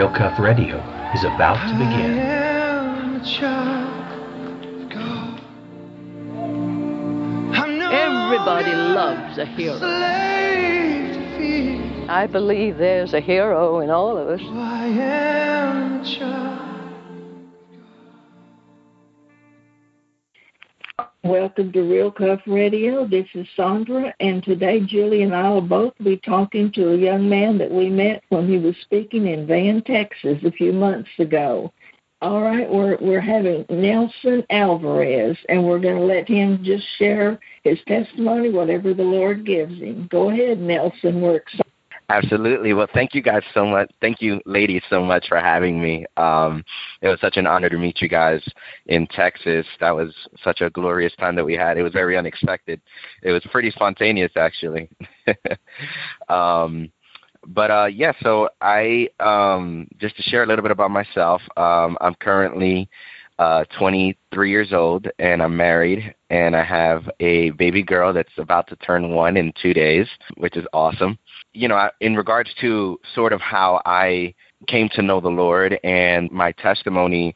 Real Cuff Radio is about to begin. Everybody loves a hero. I believe there's a hero in all of us. Welcome to Real Cuff Radio. This is Sandra, and today Julie and I will both be talking to a young man that we met when he was speaking in Van, Texas, a few months ago. All right, we're we're having Nelson Alvarez, and we're going to let him just share his testimony, whatever the Lord gives him. Go ahead, Nelson. We're excited. Absolutely. Well, thank you guys so much. Thank you, ladies, so much for having me. Um, it was such an honor to meet you guys in Texas. That was such a glorious time that we had. It was very unexpected. It was pretty spontaneous, actually. um, but uh, yeah, so I um, just to share a little bit about myself. Um, I'm currently uh, 23 years old, and I'm married, and I have a baby girl that's about to turn one in two days, which is awesome you know, in regards to sort of how I came to know the Lord and my testimony,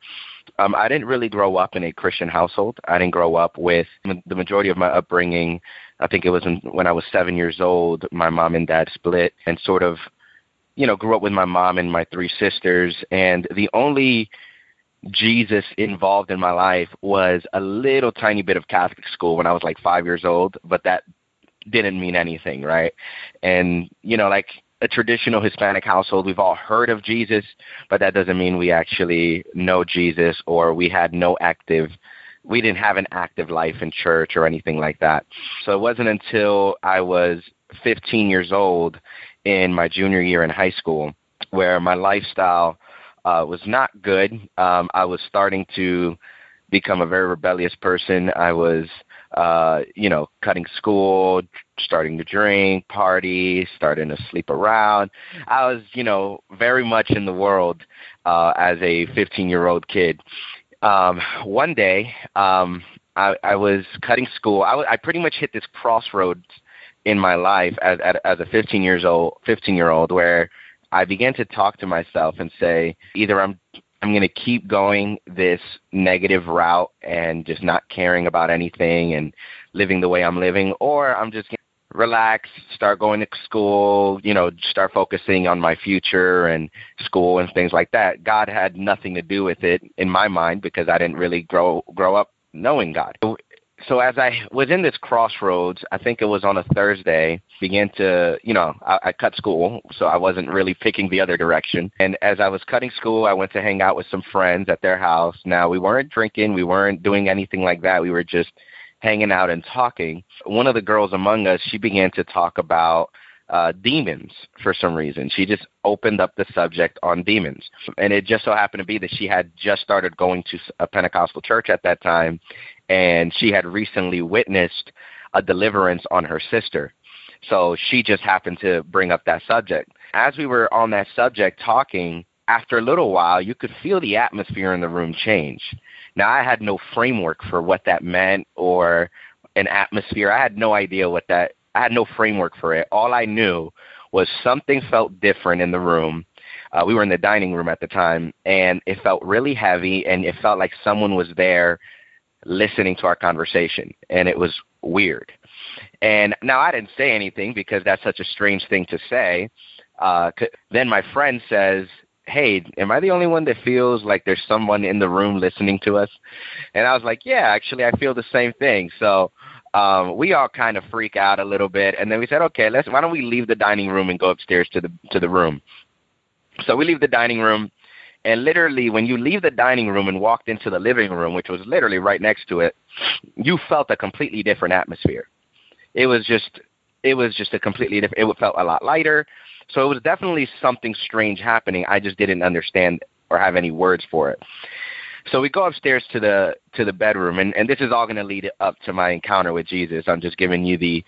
um, I didn't really grow up in a Christian household. I didn't grow up with the majority of my upbringing. I think it was when I was seven years old. My mom and dad split, and sort of, you know, grew up with my mom and my three sisters. And the only Jesus involved in my life was a little tiny bit of Catholic school when I was like five years old, but that didn't mean anything, right? And you know, like a traditional Hispanic household, we've all heard of Jesus, but that doesn't mean we actually know Jesus or we had no active we didn't have an active life in church or anything like that. So it wasn't until I was 15 years old in my junior year in high school where my lifestyle uh, was not good. Um, I was starting to become a very rebellious person. I was uh, you know, cutting school, starting to drink, party, starting to sleep around. I was, you know, very much in the world uh, as a 15 year old kid. Um, one day, um, I, I was cutting school. I, w- I pretty much hit this crossroads in my life as, as, as a 15 years old, 15 year old, where I began to talk to myself and say, either I'm I'm going to keep going this negative route and just not caring about anything and living the way I'm living, or I'm just going to relax, start going to school, you know, start focusing on my future and school and things like that. God had nothing to do with it in my mind because I didn't really grow grow up knowing God so as I was in this crossroads, I think it was on a Thursday, began to, you know, I, I cut school, so I wasn't really picking the other direction. And as I was cutting school, I went to hang out with some friends at their house. Now, we weren't drinking, we weren't doing anything like that. We were just hanging out and talking. One of the girls among us, she began to talk about uh, demons for some reason. She just opened up the subject on demons. And it just so happened to be that she had just started going to a Pentecostal church at that time and she had recently witnessed a deliverance on her sister. So she just happened to bring up that subject. As we were on that subject talking, after a little while, you could feel the atmosphere in the room change. Now, I had no framework for what that meant or an atmosphere. I had no idea what that, I had no framework for it. All I knew was something felt different in the room. Uh, we were in the dining room at the time, and it felt really heavy, and it felt like someone was there listening to our conversation, and it was weird. And now I didn't say anything because that's such a strange thing to say. Uh, then my friend says, "Hey, am I the only one that feels like there's someone in the room listening to us?" And I was like, "Yeah, actually, I feel the same thing." So um, we all kind of freak out a little bit, and then we said, "Okay, let's. Why don't we leave the dining room and go upstairs to the to the room?" So we leave the dining room and literally, when you leave the dining room and walked into the living room, which was literally right next to it, you felt a completely different atmosphere. It was just, it was just a completely different. It felt a lot lighter. So it was definitely something strange happening. I just didn't understand or have any words for it. So we go upstairs to the to the bedroom, and, and this is all going to lead up to my encounter with Jesus. I'm just giving you the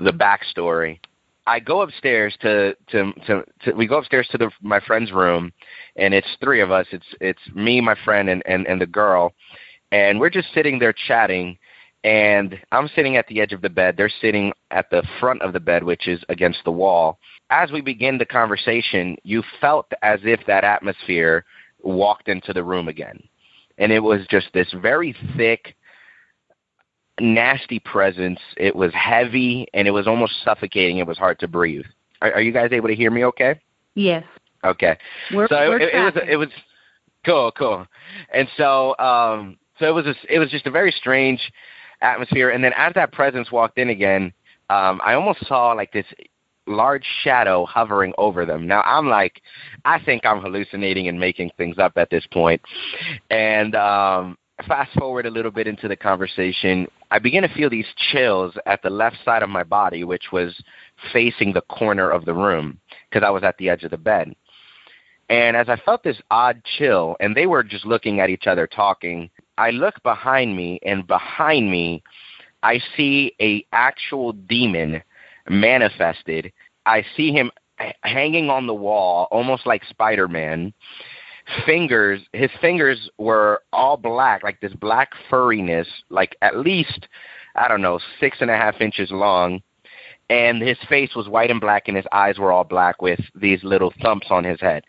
the backstory. I go upstairs to, to to to we go upstairs to the my friend's room, and it's three of us. It's it's me, my friend, and and and the girl, and we're just sitting there chatting, and I'm sitting at the edge of the bed. They're sitting at the front of the bed, which is against the wall. As we begin the conversation, you felt as if that atmosphere walked into the room again. And it was just this very thick, nasty presence. It was heavy and it was almost suffocating. It was hard to breathe. Are, are you guys able to hear me okay? Yes. Okay. We're, so we're it, it was it was cool, cool. And so um so it was a, it was just a very strange atmosphere and then as that presence walked in again, um I almost saw like this large shadow hovering over them. Now I'm like I think I'm hallucinating and making things up at this point. And um fast forward a little bit into the conversation, I begin to feel these chills at the left side of my body, which was facing the corner of the room because I was at the edge of the bed. And as I felt this odd chill, and they were just looking at each other talking, I look behind me, and behind me, I see a actual demon manifested. I see him hanging on the wall, almost like Spider Man. Fingers, his fingers were all black, like this black furriness, like at least, I don't know, six and a half inches long. And his face was white and black, and his eyes were all black with these little thumps on his head.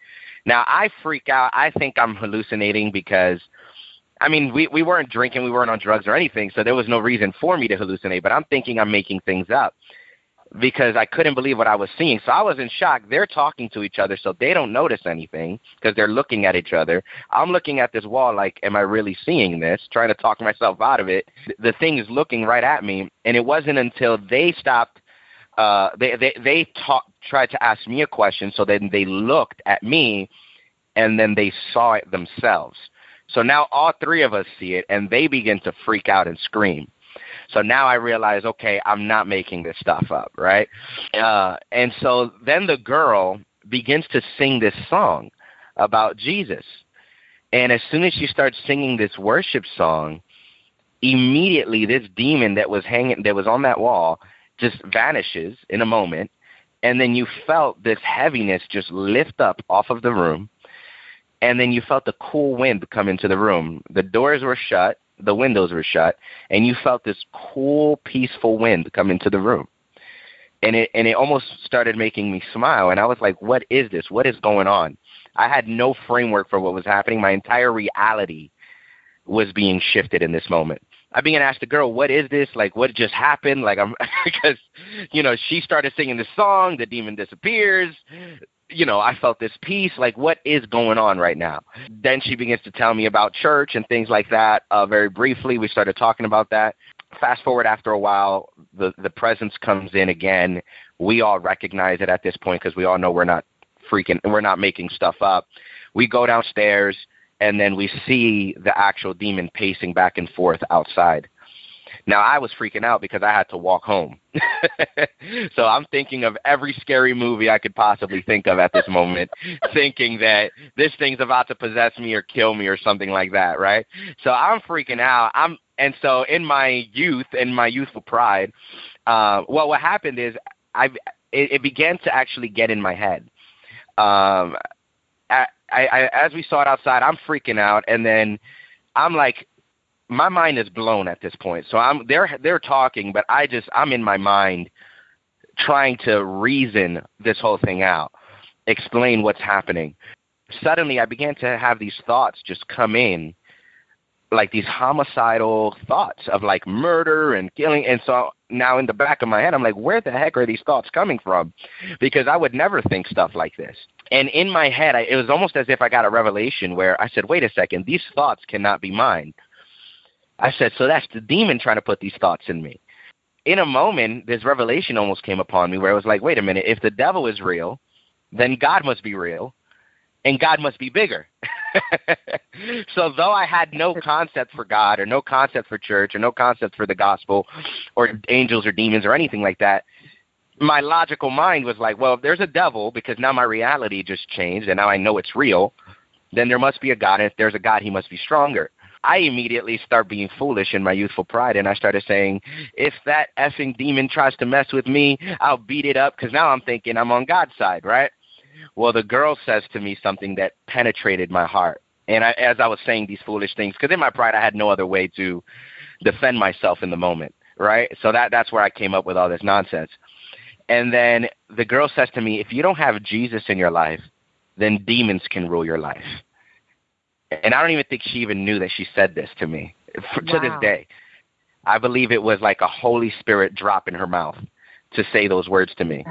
Now I freak out. I think I'm hallucinating because I mean, we we weren't drinking, we weren't on drugs or anything, so there was no reason for me to hallucinate, but I'm thinking I'm making things up because I couldn't believe what I was seeing. So I was in shock. They're talking to each other, so they don't notice anything because they're looking at each other. I'm looking at this wall like, am I really seeing this? Trying to talk myself out of it. The thing is looking right at me, and it wasn't until they stopped uh, they they they talk, tried to ask me a question, so then they looked at me, and then they saw it themselves. So now all three of us see it, and they begin to freak out and scream. So now I realize, okay, I'm not making this stuff up, right? Uh, and so then the girl begins to sing this song about Jesus. And as soon as she starts singing this worship song, immediately this demon that was hanging that was on that wall just vanishes in a moment and then you felt this heaviness just lift up off of the room and then you felt the cool wind come into the room the doors were shut the windows were shut and you felt this cool peaceful wind come into the room and it and it almost started making me smile and i was like what is this what is going on i had no framework for what was happening my entire reality was being shifted in this moment I began to ask the girl, "What is this? Like, what just happened?" Like, I'm because, you know, she started singing this song. The demon disappears. You know, I felt this peace. Like, what is going on right now? Then she begins to tell me about church and things like that. Uh, very briefly, we started talking about that. Fast forward after a while, the the presence comes in again. We all recognize it at this point because we all know we're not freaking, we're not making stuff up. We go downstairs and then we see the actual demon pacing back and forth outside. Now I was freaking out because I had to walk home. so I'm thinking of every scary movie I could possibly think of at this moment, thinking that this thing's about to possess me or kill me or something like that, right? So I'm freaking out. I'm and so in my youth and my youthful pride, uh, well, what happened is I it, it began to actually get in my head. Um, I, I, as we saw it outside, I'm freaking out, and then I'm like, my mind is blown at this point. So I'm they're they're talking, but I just I'm in my mind trying to reason this whole thing out, explain what's happening. Suddenly, I began to have these thoughts just come in, like these homicidal thoughts of like murder and killing. And so now in the back of my head, I'm like, where the heck are these thoughts coming from? Because I would never think stuff like this and in my head, I, it was almost as if I got a revelation where I said, wait a second, these thoughts cannot be mine. I said, so that's the demon trying to put these thoughts in me. In a moment, this revelation almost came upon me where I was like, wait a minute, if the devil is real, then God must be real, and God must be bigger. so though I had no concept for God or no concept for church or no concept for the gospel or angels or demons or anything like that, my logical mind was like, well, if there's a devil, because now my reality just changed and now I know it's real, then there must be a God. And if there's a God, he must be stronger. I immediately start being foolish in my youthful pride, and I started saying, if that effing demon tries to mess with me, I'll beat it up, because now I'm thinking I'm on God's side, right? Well, the girl says to me something that penetrated my heart. And I, as I was saying these foolish things, because in my pride I had no other way to defend myself in the moment, right? So that that's where I came up with all this nonsense. And then the girl says to me, "If you don't have Jesus in your life, then demons can rule your life." And I don't even think she even knew that she said this to me wow. to this day. I believe it was like a Holy Spirit drop in her mouth to say those words to me.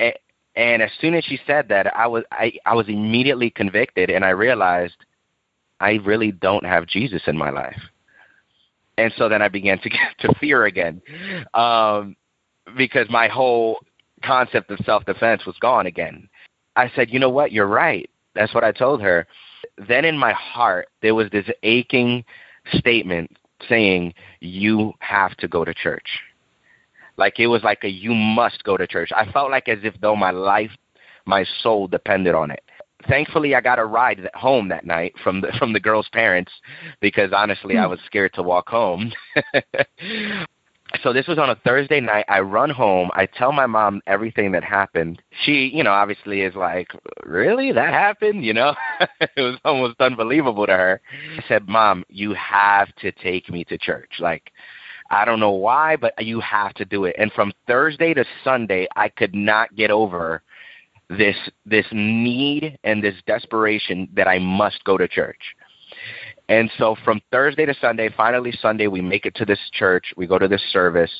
And, and as soon as she said that, I was I, I was immediately convicted, and I realized I really don't have Jesus in my life. And so then I began to get to fear again, um, because my whole concept of self defense was gone again. I said, you know what? You're right. That's what I told her. Then in my heart, there was this aching statement saying, you have to go to church. Like it was like a you must go to church. I felt like as if though my life, my soul depended on it. Thankfully, I got a ride home that night from the from the girl's parents because honestly, I hmm. was scared to walk home. so this was on a Thursday night. I run home. I tell my mom everything that happened. She, you know, obviously is like, "Really? That happened?" You know, it was almost unbelievable to her. I said, "Mom, you have to take me to church." Like, I don't know why, but you have to do it. And from Thursday to Sunday, I could not get over this this need and this desperation that I must go to church. And so from Thursday to Sunday, finally Sunday, we make it to this church. We go to this service,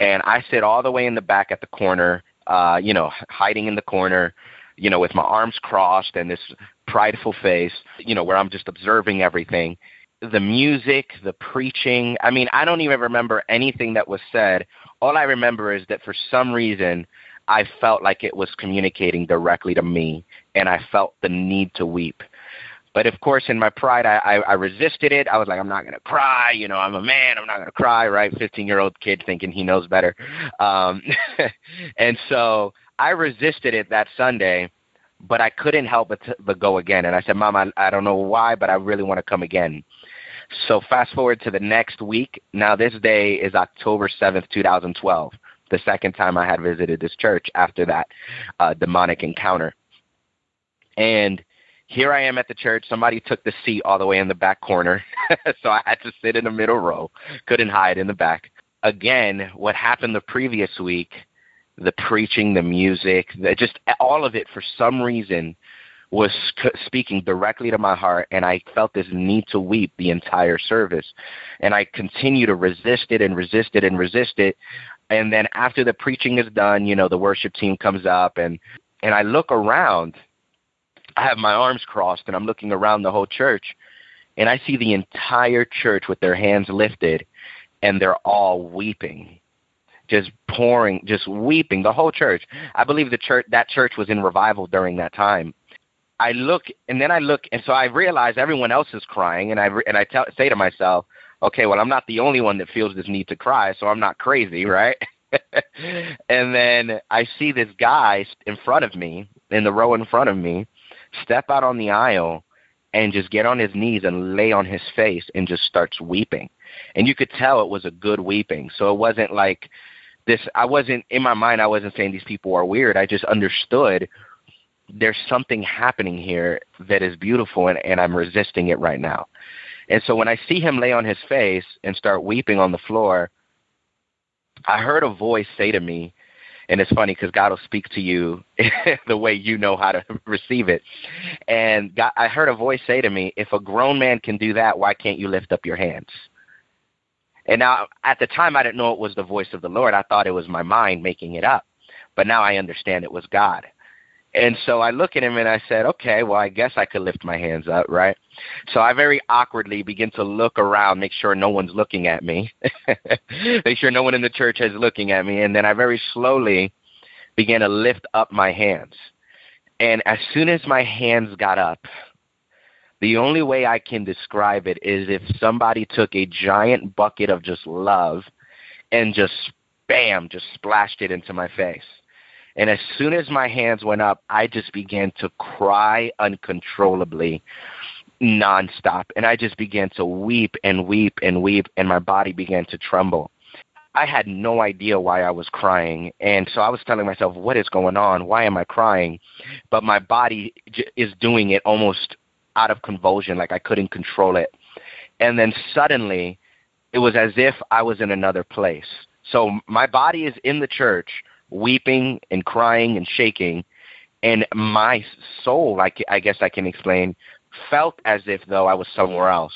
and I sit all the way in the back at the corner, uh, you know, hiding in the corner, you know, with my arms crossed and this prideful face, you know, where I'm just observing everything. The music, the preaching, I mean, I don't even remember anything that was said. All I remember is that for some reason, I felt like it was communicating directly to me, and I felt the need to weep. But of course, in my pride, I, I, I resisted it. I was like, I'm not gonna cry. You know, I'm a man. I'm not gonna cry. Right? 15 year old kid thinking he knows better. Um, and so I resisted it that Sunday, but I couldn't help but, but go again. And I said, Mom, I, I don't know why, but I really want to come again. So fast forward to the next week. Now this day is October 7th, 2012 the second time I had visited this church after that uh, demonic encounter. And here I am at the church. Somebody took the seat all the way in the back corner, so I had to sit in the middle row. Couldn't hide in the back. Again, what happened the previous week, the preaching, the music, the, just all of it for some reason was speaking directly to my heart and I felt this need to weep the entire service. And I continue to resist it and resist it and resist it and then after the preaching is done, you know, the worship team comes up and and I look around. I have my arms crossed and I'm looking around the whole church and I see the entire church with their hands lifted and they're all weeping. Just pouring, just weeping, the whole church. I believe the church that church was in revival during that time. I look and then I look and so I realize everyone else is crying and I and I tell, say to myself, okay, well, I'm not the only one that feels this need to cry, so I'm not crazy, right? and then I see this guy in front of me, in the row in front of me, step out on the aisle and just get on his knees and lay on his face and just starts weeping. And you could tell it was a good weeping. So it wasn't like this I wasn't in my mind I wasn't saying these people are weird. I just understood there's something happening here that is beautiful and, and I'm resisting it right now. And so when I see him lay on his face and start weeping on the floor, I heard a voice say to me, and it's funny because God will speak to you the way you know how to receive it. And God, I heard a voice say to me, "If a grown man can do that, why can't you lift up your hands?" And now, at the time, I didn't know it was the voice of the Lord. I thought it was my mind making it up. But now I understand it was God. And so I look at him and I said, okay, well, I guess I could lift my hands up, right? So I very awkwardly begin to look around, make sure no one's looking at me, make sure no one in the church is looking at me. And then I very slowly began to lift up my hands. And as soon as my hands got up, the only way I can describe it is if somebody took a giant bucket of just love and just bam, just splashed it into my face. And as soon as my hands went up, I just began to cry uncontrollably nonstop. And I just began to weep and weep and weep, and my body began to tremble. I had no idea why I was crying. And so I was telling myself, what is going on? Why am I crying? But my body j- is doing it almost out of convulsion, like I couldn't control it. And then suddenly, it was as if I was in another place. So my body is in the church, weeping and crying and shaking, and my soul, like I guess I can explain, felt as if though I was somewhere else.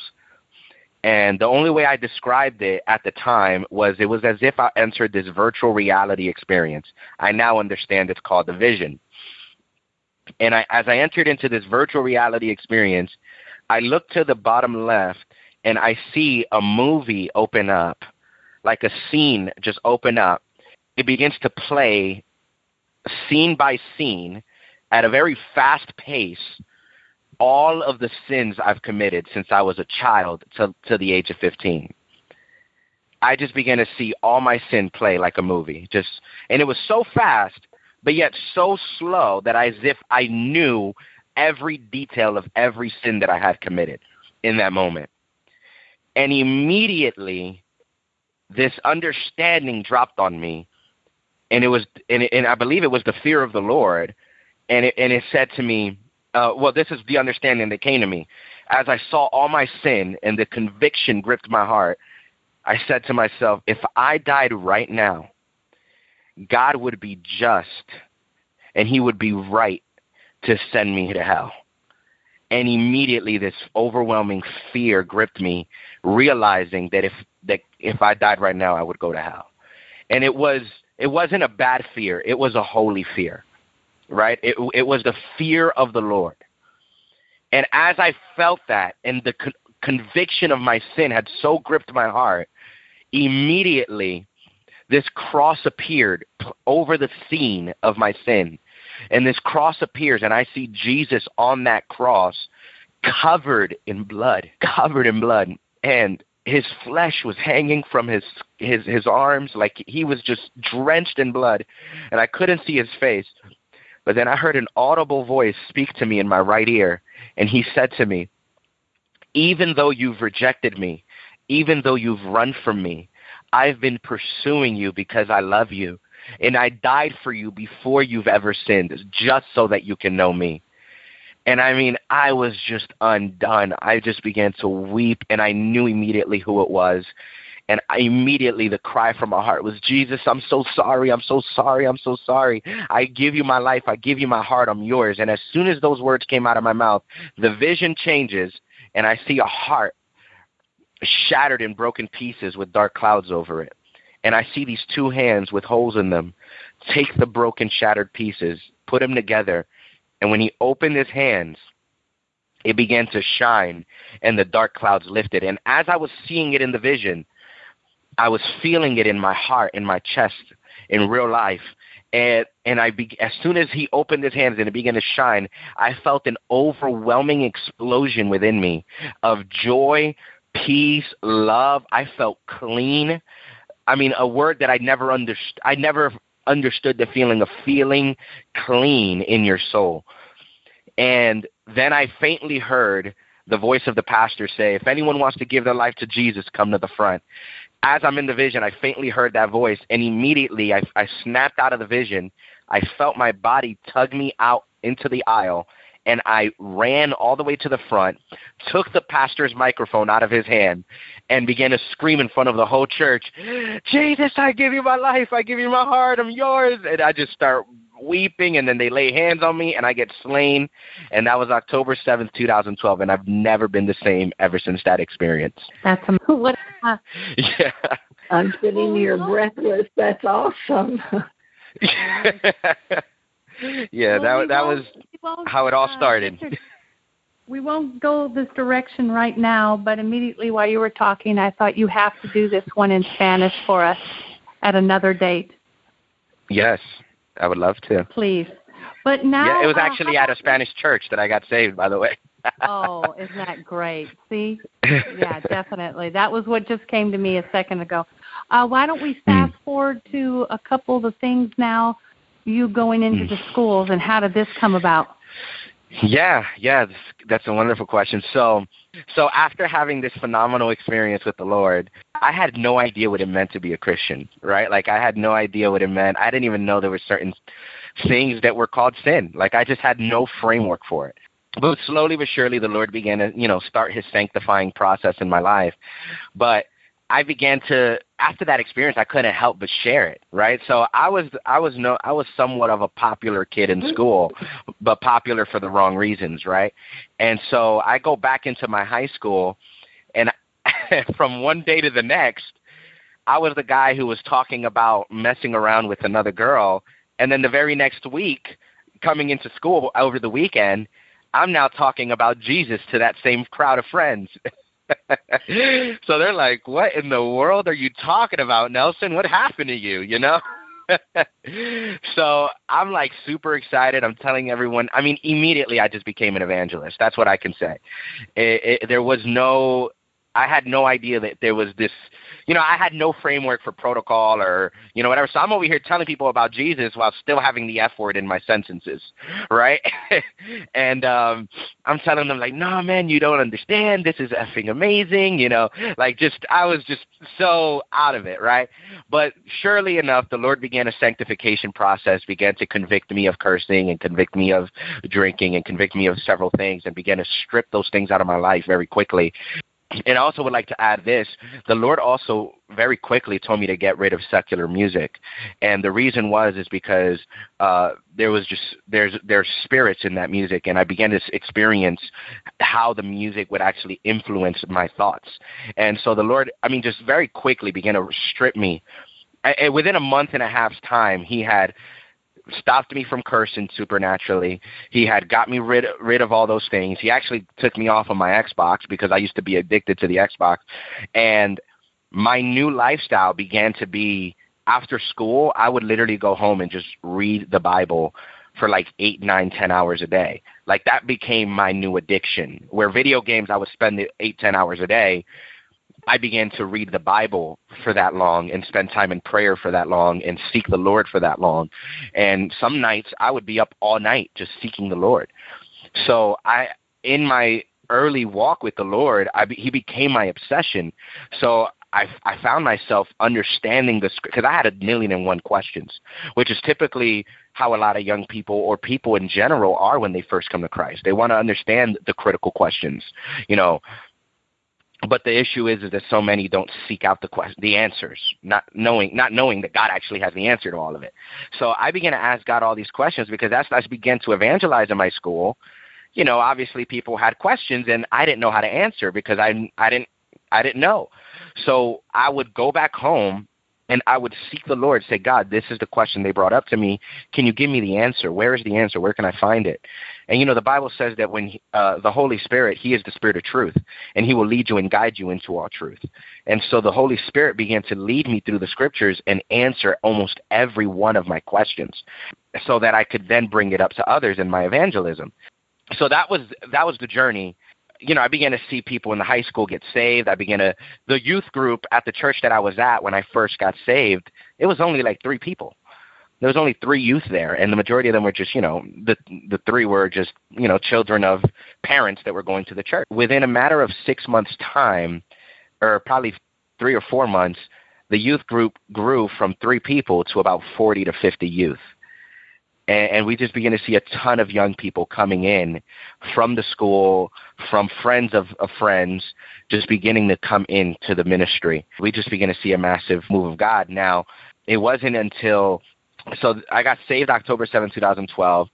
And the only way I described it at the time was it was as if I entered this virtual reality experience. I now understand it's called the vision. And I, as I entered into this virtual reality experience, I look to the bottom left and I see a movie open up, like a scene just open up. It begins to play scene by scene at a very fast pace all of the sins I've committed since I was a child to, to the age of 15. I just began to see all my sin play like a movie. Just and it was so fast, but yet so slow that as if I knew every detail of every sin that I had committed in that moment. And immediately this understanding dropped on me and it was and, it, and I believe it was the fear of the Lord and it and it said to me uh, well, this is the understanding that came to me. As I saw all my sin and the conviction gripped my heart, I said to myself, if I died right now, God would be just and he would be right to send me to hell. And immediately this overwhelming fear gripped me, realizing that if that if I died right now I would go to hell. And it was it wasn't a bad fear, it was a holy fear right? It, it was the fear of the Lord. And as I felt that, and the con- conviction of my sin had so gripped my heart, immediately this cross appeared over the scene of my sin. And this cross appears, and I see Jesus on that cross covered in blood, covered in blood. And his flesh was hanging from his his his arms like he was just drenched in blood and I couldn't see his face but then I heard an audible voice speak to me in my right ear, and he said to me, Even though you've rejected me, even though you've run from me, I've been pursuing you because I love you. And I died for you before you've ever sinned, just so that you can know me. And I mean, I was just undone. I just began to weep, and I knew immediately who it was. And I, immediately the cry from my heart was, Jesus, I'm so sorry. I'm so sorry. I'm so sorry. I give you my life. I give you my heart. I'm yours. And as soon as those words came out of my mouth, the vision changes, and I see a heart shattered in broken pieces with dark clouds over it. And I see these two hands with holes in them take the broken, shattered pieces, put them together. And when he opened his hands, it began to shine and the dark clouds lifted. And as I was seeing it in the vision, I was feeling it in my heart, in my chest, in real life. And and I be, as soon as he opened his hands and it began to shine, I felt an overwhelming explosion within me of joy, peace, love. I felt clean. I mean, a word that I never understood. I never understood the feeling of feeling clean in your soul. And then I faintly heard the voice of the pastor say, If anyone wants to give their life to Jesus, come to the front as I'm in the vision, I faintly heard that voice, and immediately I, I snapped out of the vision. I felt my body tug me out into the aisle, and I ran all the way to the front, took the pastor's microphone out of his hand, and began to scream in front of the whole church, Jesus, I give you my life, I give you my heart, I'm yours. And I just start weeping, and then they lay hands on me, and I get slain. And that was October 7th, 2012, and I've never been the same ever since that experience. That's a, what. Uh, yeah. I'm sitting here breathless. That's awesome. yeah, well, that that was how it all uh, started. we won't go this direction right now, but immediately while you were talking, I thought you have to do this one in Spanish for us at another date. Yes, I would love to. Please. But now Yeah, it was uh, actually how at a Spanish church that I got saved, by the way. oh, isn't that great? See? Yeah, definitely. That was what just came to me a second ago. Uh, why don't we fast forward to a couple of the things now, you going into the schools, and how did this come about? Yeah, yeah, that's, a wonderful question. So, so after having this phenomenal experience with the Lord, I had no idea what it meant to be a Christian, right? Like I had no idea what it meant. I didn't even know there were certain things that were called sin. Like I just had no framework for it. But slowly but surely, the Lord began to, you know, start His sanctifying process in my life. But I began to after that experience I couldn't help but share it, right? So I was I was no I was somewhat of a popular kid in mm-hmm. school, but popular for the wrong reasons, right? And so I go back into my high school and from one day to the next, I was the guy who was talking about messing around with another girl and then the very next week coming into school over the weekend, I'm now talking about Jesus to that same crowd of friends. so they're like, "What in the world are you talking about, Nelson? What happened to you?" You know. so I'm like super excited. I'm telling everyone. I mean, immediately I just became an evangelist. That's what I can say. It, it, there was no I had no idea that there was this, you know, I had no framework for protocol or, you know, whatever. So I'm over here telling people about Jesus while still having the F word in my sentences, right? and um I'm telling them like, no, man, you don't understand. This is effing amazing, you know, like just I was just so out of it, right? But surely enough, the Lord began a sanctification process, began to convict me of cursing and convict me of drinking and convict me of several things, and began to strip those things out of my life very quickly and I also would like to add this. The Lord also very quickly told me to get rid of secular music. And the reason was is because uh there was just there's there's spirits in that music and I began to experience how the music would actually influence my thoughts. And so the Lord I mean just very quickly began to strip me. And within a month and a half's time, he had stopped me from cursing supernaturally. He had got me rid rid of all those things. He actually took me off of my Xbox because I used to be addicted to the Xbox. And my new lifestyle began to be after school, I would literally go home and just read the Bible for like eight, nine, ten hours a day. Like that became my new addiction. Where video games I would spend eight, ten hours a day, I began to read the Bible for that long and spend time in prayer for that long and seek the Lord for that long. And some nights I would be up all night just seeking the Lord. So I in my early walk with the Lord, I he became my obsession. So I, I found myself understanding the because I had a million and one questions, which is typically how a lot of young people or people in general are when they first come to Christ. They want to understand the critical questions. You know, but the issue is, is that so many don't seek out the question, the answers, not knowing, not knowing that God actually has the answer to all of it. So I began to ask God all these questions because as I began to evangelize in my school, you know, obviously people had questions and I didn't know how to answer because I, I didn't, I didn't know. So I would go back home and I would seek the Lord, say, God, this is the question they brought up to me. Can you give me the answer? Where is the answer? Where can I find it? And you know, the Bible says that when uh, the Holy Spirit, He is the Spirit of truth, and He will lead you and guide you into all truth. And so the Holy Spirit began to lead me through the Scriptures and answer almost every one of my questions, so that I could then bring it up to others in my evangelism. So that was that was the journey you know, I began to see people in the high school get saved. I began to the youth group at the church that I was at when I first got saved. It was only like three people. There was only three youth there, and the majority of them were just, you know, the the three were just, you know, children of parents that were going to the church. Within a matter of six months' time, or probably three or four months, the youth group grew from three people to about forty to fifty youth and, we just begin to see a ton of young people coming in from the school, from friends of, of friends, just beginning to come into the ministry. We just begin to see a massive move of God. Now, it wasn't until so I got saved October 7, 2012.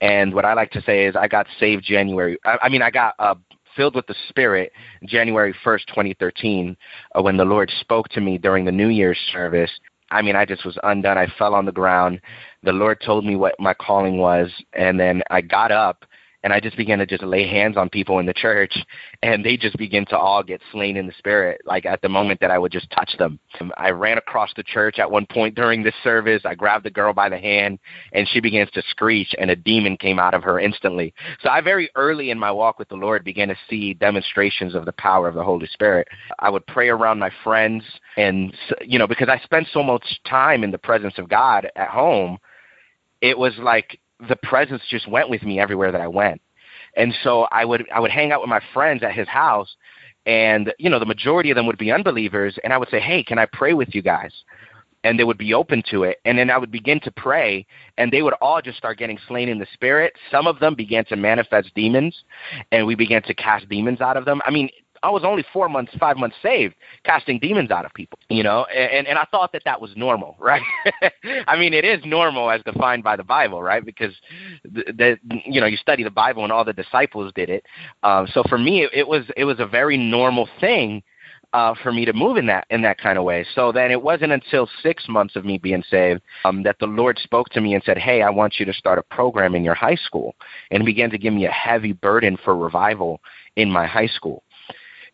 And what I like to say is I got saved January. I, I mean, I got uh, filled with the Spirit January 1st, 2013, uh, when the Lord spoke to me during the New Year's service. I mean, I just was undone. I fell on the ground. The Lord told me what my calling was, and then I got up and I just began to just lay hands on people in the church, and they just begin to all get slain in the spirit. Like at the moment that I would just touch them, I ran across the church at one point during this service. I grabbed the girl by the hand, and she begins to screech, and a demon came out of her instantly. So I very early in my walk with the Lord began to see demonstrations of the power of the Holy Spirit. I would pray around my friends, and you know because I spent so much time in the presence of God at home. It was like the presence just went with me everywhere that I went. And so I would I would hang out with my friends at his house and you know the majority of them would be unbelievers and I would say, "Hey, can I pray with you guys?" And they would be open to it. And then I would begin to pray and they would all just start getting slain in the spirit. Some of them began to manifest demons and we began to cast demons out of them. I mean, I was only four months, five months saved, casting demons out of people. You know, and and I thought that that was normal, right? I mean, it is normal as defined by the Bible, right? Because the, the you know you study the Bible and all the disciples did it. Um, so for me, it, it was it was a very normal thing uh, for me to move in that in that kind of way. So then it wasn't until six months of me being saved um, that the Lord spoke to me and said, "Hey, I want you to start a program in your high school," and began to give me a heavy burden for revival in my high school.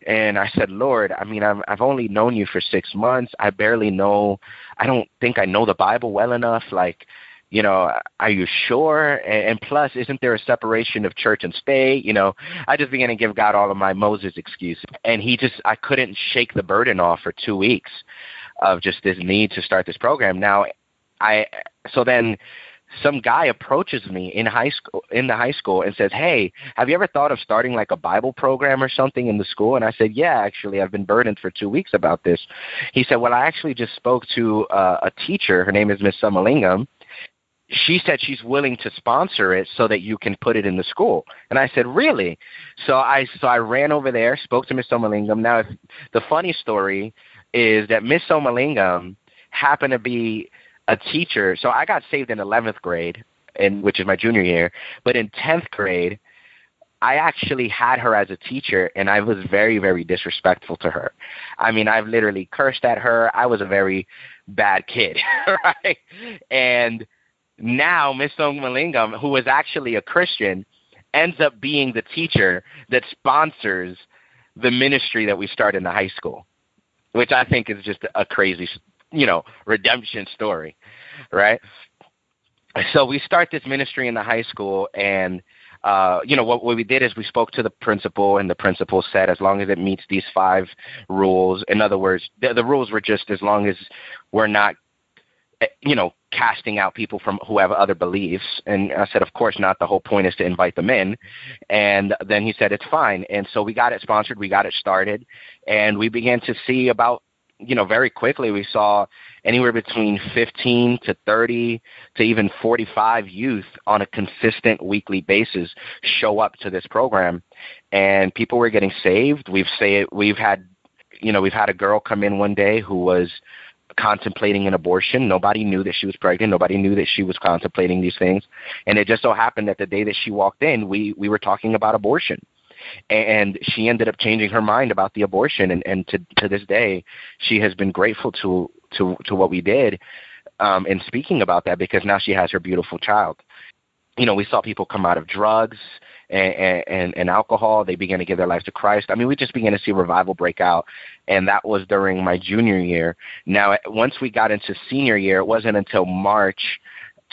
And I said, Lord, I mean, I've I've only known you for six months. I barely know. I don't think I know the Bible well enough. Like, you know, are you sure? And, plus, isn't there a separation of church and state? You know, I just began to give God all of my Moses excuses, and he just I couldn't shake the burden off for two weeks of just this need to start this program. Now, I so then some guy approaches me in high school in the high school and says, "Hey, have you ever thought of starting like a Bible program or something in the school?" And I said, "Yeah, actually, I've been burdened for two weeks about this." He said, "Well, I actually just spoke to uh, a teacher. Her name is Miss Somalingam." She said she's willing to sponsor it so that you can put it in the school. And I said, "Really?" So I so I ran over there, spoke to Miss Somalingam. Now, the funny story is that Miss Somalingam happened to be a teacher. So I got saved in 11th grade, in which is my junior year. But in 10th grade, I actually had her as a teacher, and I was very, very disrespectful to her. I mean, I've literally cursed at her. I was a very bad kid, right? And now Miss Malingam, who was actually a Christian, ends up being the teacher that sponsors the ministry that we start in the high school, which I think is just a crazy you know, redemption story, right? So we start this ministry in the high school, and uh, you know what, what we did is we spoke to the principal, and the principal said as long as it meets these five rules. In other words, the, the rules were just as long as we're not, eh, you know, casting out people from who have other beliefs. And I said, of course not. The whole point is to invite them in. And then he said it's fine. And so we got it sponsored, we got it started, and we began to see about you know, very quickly we saw anywhere between 15 to 30 to even 45 youth on a consistent weekly basis show up to this program, and people were getting saved. We've say we've had, you know, we've had a girl come in one day who was contemplating an abortion. Nobody knew that she was pregnant. Nobody knew that she was contemplating these things. And it just so happened that the day that she walked in, we we were talking about abortion and she ended up changing her mind about the abortion and, and to to this day she has been grateful to to to what we did um in speaking about that because now she has her beautiful child you know we saw people come out of drugs and, and, and alcohol. They began to give their lives to Christ. I mean, we just began to see revival break out, and that was during my junior year. Now, once we got into senior year, it wasn't until March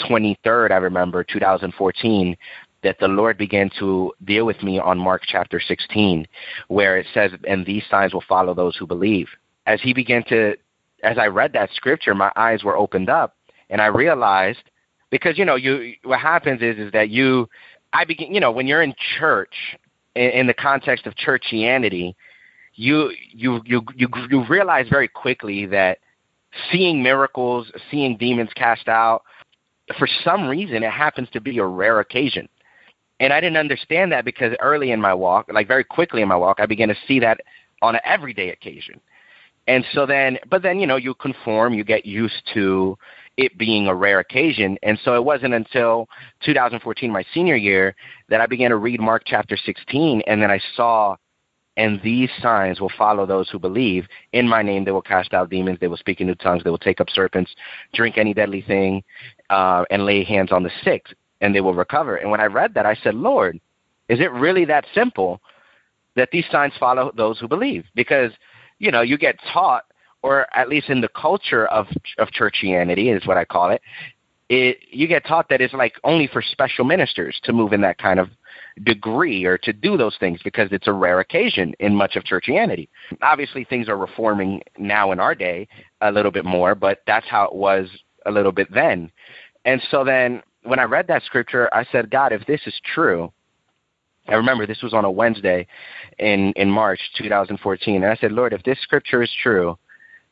23rd, I remember, 2014, that the Lord began to deal with me on Mark chapter 16, where it says, And these signs will follow those who believe. As he began to, as I read that scripture, my eyes were opened up, and I realized, because, you know, you, what happens is, is that you, I begin, you know, when you're in church, in, in the context of churchianity, you, you, you, you, you realize very quickly that seeing miracles, seeing demons cast out, for some reason, it happens to be a rare occasion. And I didn't understand that because early in my walk, like very quickly in my walk, I began to see that on an everyday occasion. And so then, but then, you know, you conform, you get used to it being a rare occasion. And so it wasn't until 2014, my senior year, that I began to read Mark chapter 16. And then I saw, and these signs will follow those who believe. In my name, they will cast out demons, they will speak in new tongues, they will take up serpents, drink any deadly thing, uh, and lay hands on the sick and they will recover. And when I read that, I said, Lord, is it really that simple that these signs follow those who believe? Because, you know, you get taught, or at least in the culture of of churchianity is what I call it, it you get taught that it's like only for special ministers to move in that kind of degree or to do those things because it's a rare occasion in much of churchianity. Obviously things are reforming now in our day a little bit more, but that's how it was a little bit then. And so then when I read that scripture, I said, God, if this is true, I remember this was on a Wednesday in, in March 2014. And I said, Lord, if this scripture is true,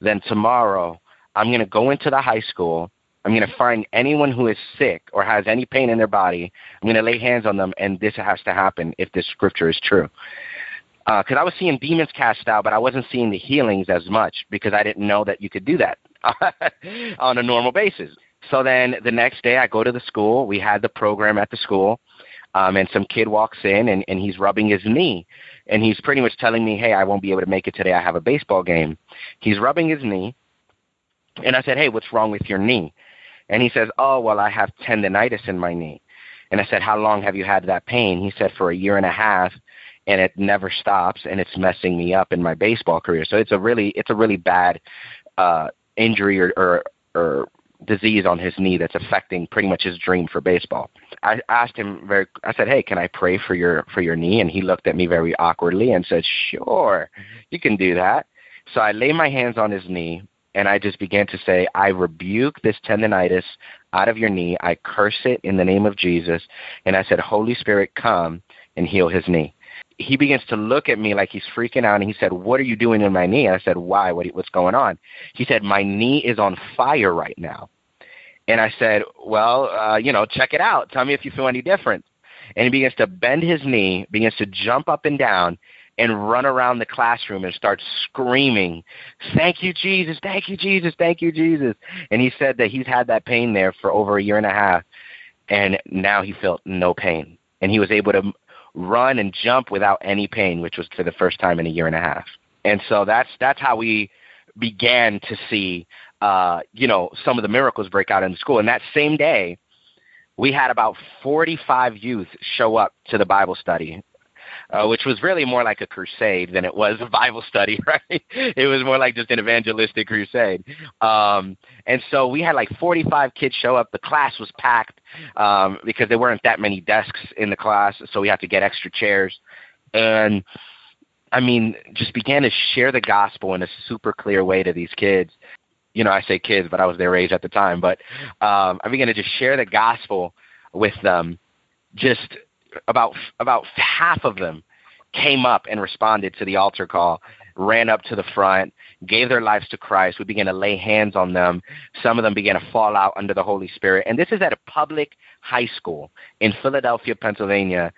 then tomorrow I'm going to go into the high school. I'm going to find anyone who is sick or has any pain in their body. I'm going to lay hands on them, and this has to happen if this scripture is true. because uh, I was seeing demons cast out, but I wasn't seeing the healings as much because I didn't know that you could do that on a normal basis. So then the next day I go to the school. We had the program at the school, um, and some kid walks in and, and he's rubbing his knee, and he's pretty much telling me, "Hey, I won't be able to make it today. I have a baseball game." He's rubbing his knee, and I said, "Hey, what's wrong with your knee?" And he says, "Oh, well, I have tendonitis in my knee." And I said, "How long have you had that pain?" He said, "For a year and a half." and it never stops and it's messing me up in my baseball career. So it's a really it's a really bad uh injury or or, or disease on his knee that's affecting pretty much his dream for baseball. I asked him very I said, "Hey, can I pray for your for your knee?" and he looked at me very awkwardly and said, "Sure. You can do that." So I lay my hands on his knee and I just began to say, I rebuke this tendonitis out of your knee. I curse it in the name of Jesus. And I said, Holy Spirit, come and heal his knee he begins to look at me like he's freaking out and he said what are you doing in my knee? And i said why? What, what's going on? He said my knee is on fire right now. And i said well uh, you know check it out. Tell me if you feel any different. And he begins to bend his knee begins to jump up and down and run around the classroom and start screaming thank you jesus! Thank you jesus! Thank you jesus! And he said that he's had that pain there for over a year and a half and now he felt no pain. And he was able to run and jump without any pain, which was for the first time in a year and a half. And so that's that's how we began to see uh, you know, some of the miracles break out in the school. And that same day, we had about 45 youth show up to the Bible study uh, which was really more like a crusade than it was a Bible study, right? it was more like just an evangelistic crusade. Um, and so we had like 45 kids show up. The class was packed um, because there weren't that many desks in the class, so we had to get extra chairs. And I mean, just began to share the gospel in a super clear way to these kids. You know, I say kids, but I was their age at the time. But um, I began to just share the gospel with them, just about about half of them came up and responded to the altar call, ran up to the front, gave their lives to Christ. We began to lay hands on them. Some of them began to fall out under the Holy Spirit. And this is at a public high school in Philadelphia, Pennsylvania.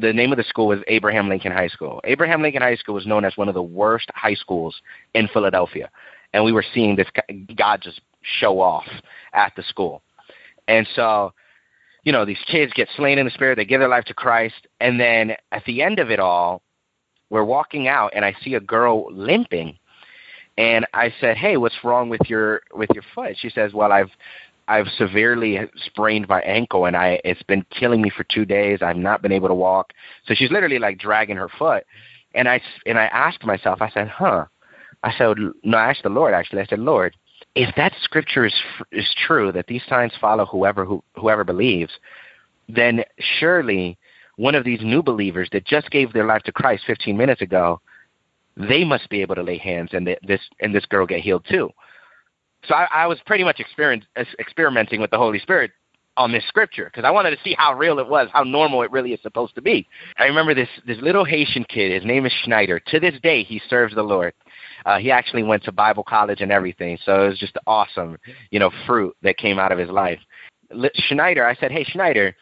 The name of the school was Abraham Lincoln High School. Abraham Lincoln High School was known as one of the worst high schools in Philadelphia. And we were seeing this God just show off at the school. And so you know, these kids get slain in the spirit, they give their life to Christ, and then at the end of it all, we're walking out and I see a girl limping. And I said, "Hey, what's wrong with your with your foot?" She says, "Well, I've I've severely sprained my ankle and I it's been killing me for 2 days. I've not been able to walk." So she's literally like dragging her foot. And I and I asked myself, I said, "Huh." I said, "No, I asked the Lord actually. I said, "Lord, if that scripture is is true that these signs follow whoever who, whoever believes, then surely one of these new believers that just gave their life to Christ 15 minutes ago, they must be able to lay hands and this and this girl get healed too. So I, I was pretty much experimenting with the Holy Spirit on this scripture because I wanted to see how real it was, how normal it really is supposed to be. I remember this this little Haitian kid. His name is Schneider. To this day, he serves the Lord. Uh, he actually went to Bible college and everything, so it was just awesome, you know, fruit that came out of his life. Schneider, I said, "Hey, Schneider,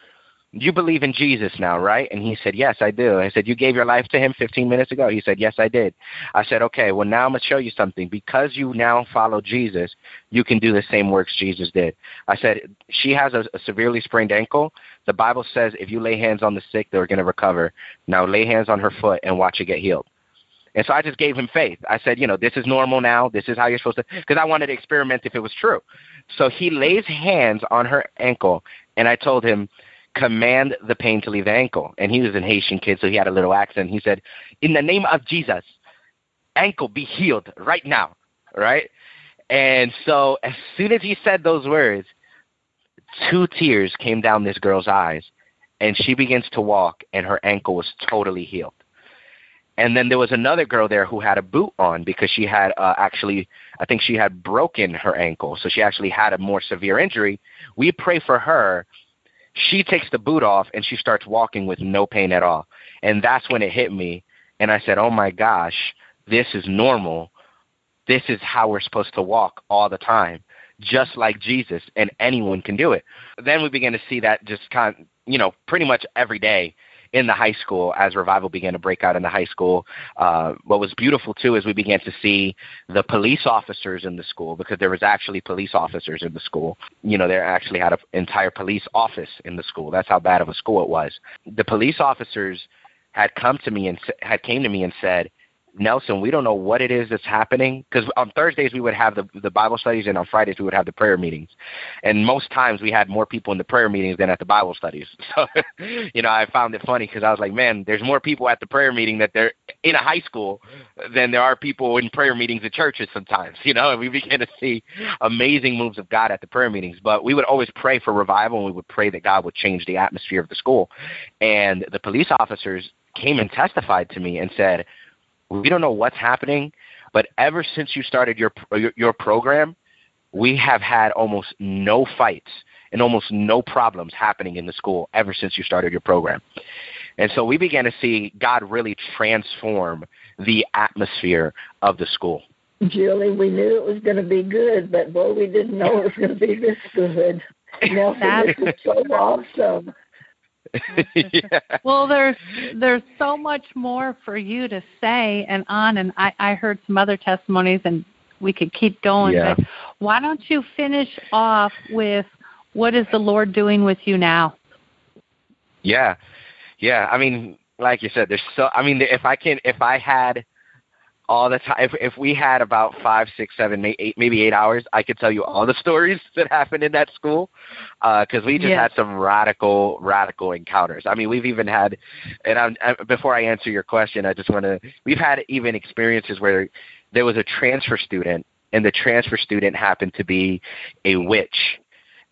you believe in Jesus now, right? And he said, Yes, I do. I said, You gave your life to him 15 minutes ago? He said, Yes, I did. I said, Okay, well, now I'm going to show you something. Because you now follow Jesus, you can do the same works Jesus did. I said, She has a, a severely sprained ankle. The Bible says if you lay hands on the sick, they're going to recover. Now lay hands on her foot and watch it get healed. And so I just gave him faith. I said, you know, this is normal now. This is how you're supposed to, because I wanted to experiment if it was true. So he lays hands on her ankle, and I told him, command the pain to leave the ankle. And he was an Haitian kid, so he had a little accent. He said, In the name of Jesus, ankle be healed right now. Right? And so as soon as he said those words, two tears came down this girl's eyes, and she begins to walk, and her ankle was totally healed. And then there was another girl there who had a boot on because she had uh, actually, I think she had broken her ankle. So she actually had a more severe injury. We pray for her she takes the boot off and she starts walking with no pain at all. And that's when it hit me. And I said, oh my gosh, this is normal. This is how we're supposed to walk all the time, just like Jesus, and anyone can do it. Then we began to see that just kind of, you know, pretty much every day in the high school as revival began to break out in the high school. Uh, what was beautiful too is we began to see the police officers in the school because there was actually police officers in the school. You know, they actually had an entire police office in the school. That's how bad of a school it was. The police officers had come to me and had came to me and said, Nelson, we don't know what it is that's happening because on Thursdays we would have the the Bible studies and on Fridays we would have the prayer meetings, and most times we had more people in the prayer meetings than at the Bible studies. So, you know, I found it funny because I was like, man, there's more people at the prayer meeting that they're in a high school than there are people in prayer meetings at churches sometimes. You know, and we began to see amazing moves of God at the prayer meetings. But we would always pray for revival, and we would pray that God would change the atmosphere of the school. And the police officers came and testified to me and said we don't know what's happening, but ever since you started your your, your program, we have had almost no fights and almost no problems happening in the school ever since you started your program. And so we began to see God really transform the atmosphere of the school. Julie, we knew it was going to be good, but boy, we didn't know it was going to be this good. Nelson, this is so awesome. Yeah. Well, there's there's so much more for you to say and on, and I I heard some other testimonies, and we could keep going. Yeah. But why don't you finish off with what is the Lord doing with you now? Yeah, yeah. I mean, like you said, there's so. I mean, if I can, if I had all the time. If if we had about five, six, seven, eight, maybe eight hours, I could tell you all the stories that happened in that school, because uh, we just had some radical, radical encounters. I mean, we've even had, and I'm, I, before I answer your question, I just want to. We've had even experiences where there was a transfer student, and the transfer student happened to be a witch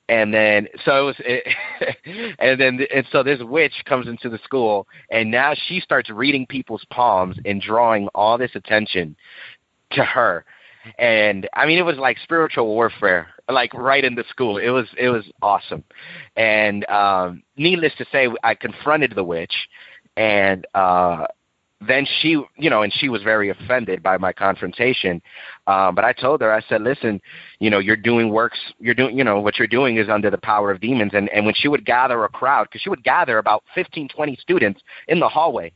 and then so it was it, and then and so this witch comes into the school and now she starts reading people's palms and drawing all this attention to her. And i mean it was like spiritual warfare like right in the school. It was it was awesome. And um needless to say i confronted the witch and uh then she, you know, and she was very offended by my confrontation. Um, but I told her, I said, listen, you know, you're doing works, you're doing, you know, what you're doing is under the power of demons. And, and when she would gather a crowd, because she would gather about 15, 20 students in the hallway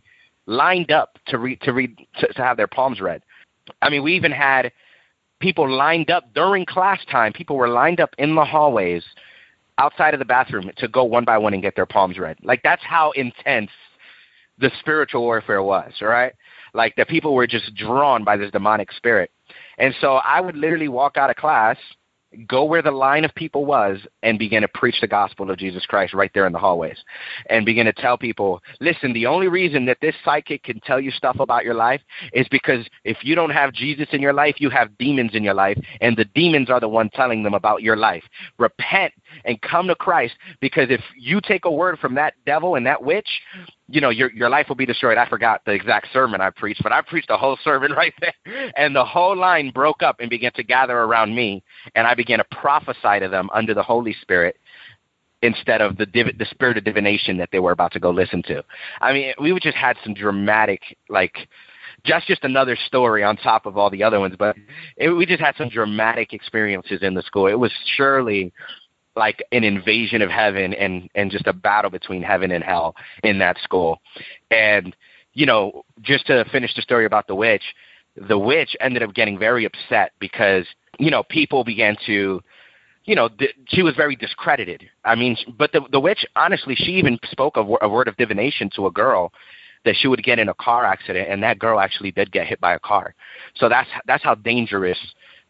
lined up to read, to read, to, to have their palms read. I mean, we even had people lined up during class time. People were lined up in the hallways outside of the bathroom to go one by one and get their palms read. Like that's how intense the spiritual warfare was, right? Like the people were just drawn by this demonic spirit. And so I would literally walk out of class go where the line of people was and begin to preach the gospel of Jesus Christ right there in the hallways and begin to tell people, listen, the only reason that this psychic can tell you stuff about your life is because if you don't have Jesus in your life, you have demons in your life and the demons are the one telling them about your life. Repent and come to Christ because if you take a word from that devil and that witch, you know, your your life will be destroyed. I forgot the exact sermon I preached, but I preached the whole sermon right there. And the whole line broke up and began to gather around me, and I began to prophesy to them under the Holy Spirit instead of the div- the spirit of divination that they were about to go listen to. I mean, we just had some dramatic like just just another story on top of all the other ones, but it, we just had some dramatic experiences in the school. It was surely like an invasion of heaven and and just a battle between heaven and hell in that school. And you know, just to finish the story about the witch, the witch ended up getting very upset because you know people began to you know th- she was very discredited i mean but the the witch honestly she even spoke a, a word of divination to a girl that she would get in a car accident and that girl actually did get hit by a car so that's that's how dangerous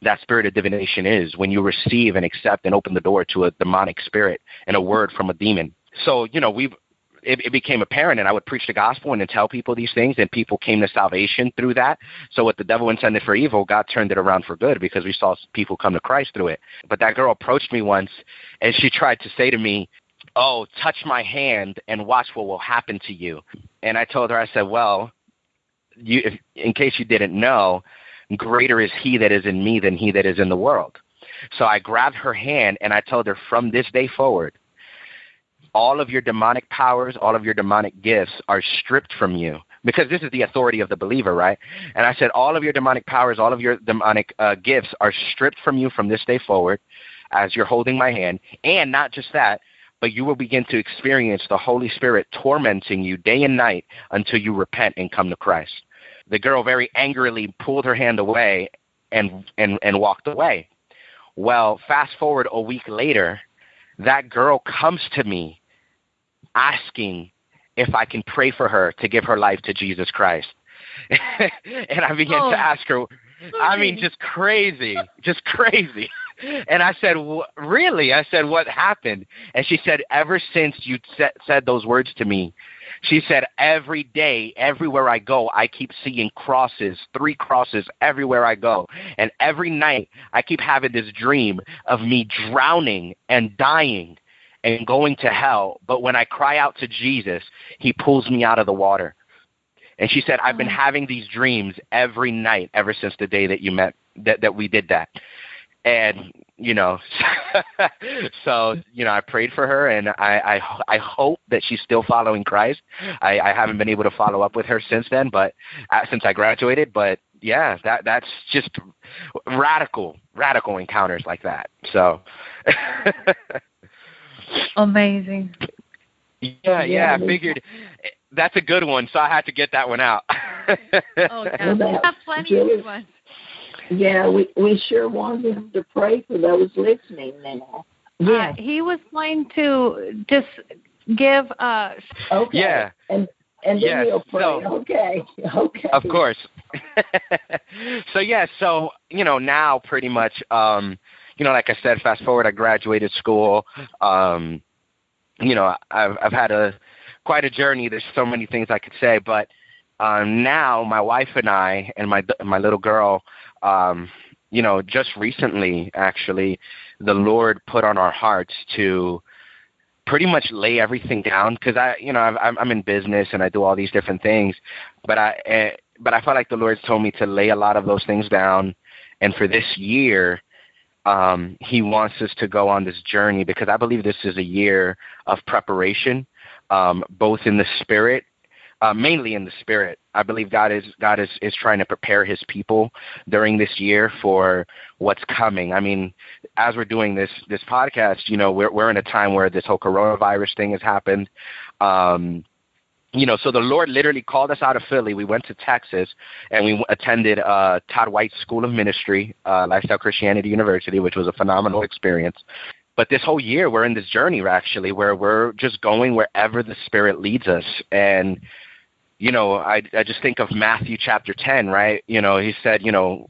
that spirit of divination is when you receive and accept and open the door to a demonic spirit and a word from a demon. So, you know, we've it, it became apparent and I would preach the gospel and then tell people these things and people came to salvation through that. So what the devil intended for evil, God turned it around for good because we saw people come to Christ through it. But that girl approached me once and she tried to say to me, Oh, touch my hand and watch what will happen to you. And I told her, I said, Well, you, if, in case you didn't know, greater is he that is in me than he that is in the world. So I grabbed her hand and I told her, from this day forward, all of your demonic powers, all of your demonic gifts are stripped from you. Because this is the authority of the believer, right? And I said, all of your demonic powers, all of your demonic uh, gifts are stripped from you from this day forward as you're holding my hand. And not just that, but you will begin to experience the Holy Spirit tormenting you day and night until you repent and come to Christ. The girl very angrily pulled her hand away and and and walked away. Well, fast forward a week later, that girl comes to me asking if I can pray for her to give her life to Jesus Christ. and I began oh. to ask her, I mean, just crazy, just crazy. And I said, really? I said, what happened? And she said, ever since you said, said those words to me, she said, every day, everywhere I go, I keep seeing crosses, three crosses everywhere I go. And every night, I keep having this dream of me drowning and dying and going to hell. But when I cry out to Jesus, he pulls me out of the water. And she said, I've been oh. having these dreams every night ever since the day that you met, that, that we did that. And, you know, so, you know, I prayed for her and I, I, I hope that she's still following Christ. I, I haven't been able to follow up with her since then, but uh, since I graduated, but yeah, that, that's just radical, radical encounters like that. So. Amazing. Yeah, yeah, I figured that's a good one, so I had to get that one out. oh, yeah. we have plenty of good ones. Yeah, we we sure want him to pray for those listening now. Yeah, uh, he was going to just give uh Okay. Yeah. And and then yes. he'll pray. So, okay. Okay. Of course. so yeah, so you know now pretty much um you know like I said fast forward I graduated school um you know I've I've had a quite a journey. There's so many things I could say, but um, now my wife and I and my my little girl, um, you know, just recently actually, the Lord put on our hearts to pretty much lay everything down because I, you know, I'm I'm in business and I do all these different things, but I uh, but I felt like the Lord told me to lay a lot of those things down, and for this year. Um, he wants us to go on this journey because I believe this is a year of preparation um, both in the spirit, uh, mainly in the spirit. I believe God is God is is trying to prepare His people during this year for what's coming. I mean, as we're doing this this podcast, you know, we're we're in a time where this whole coronavirus thing has happened. Um, you know, so the Lord literally called us out of Philly. We went to Texas and we attended uh, Todd White School of Ministry, uh, Lifestyle Christianity University, which was a phenomenal experience but this whole year we're in this journey actually where we're just going wherever the spirit leads us and you know i i just think of matthew chapter 10 right? You know he said you know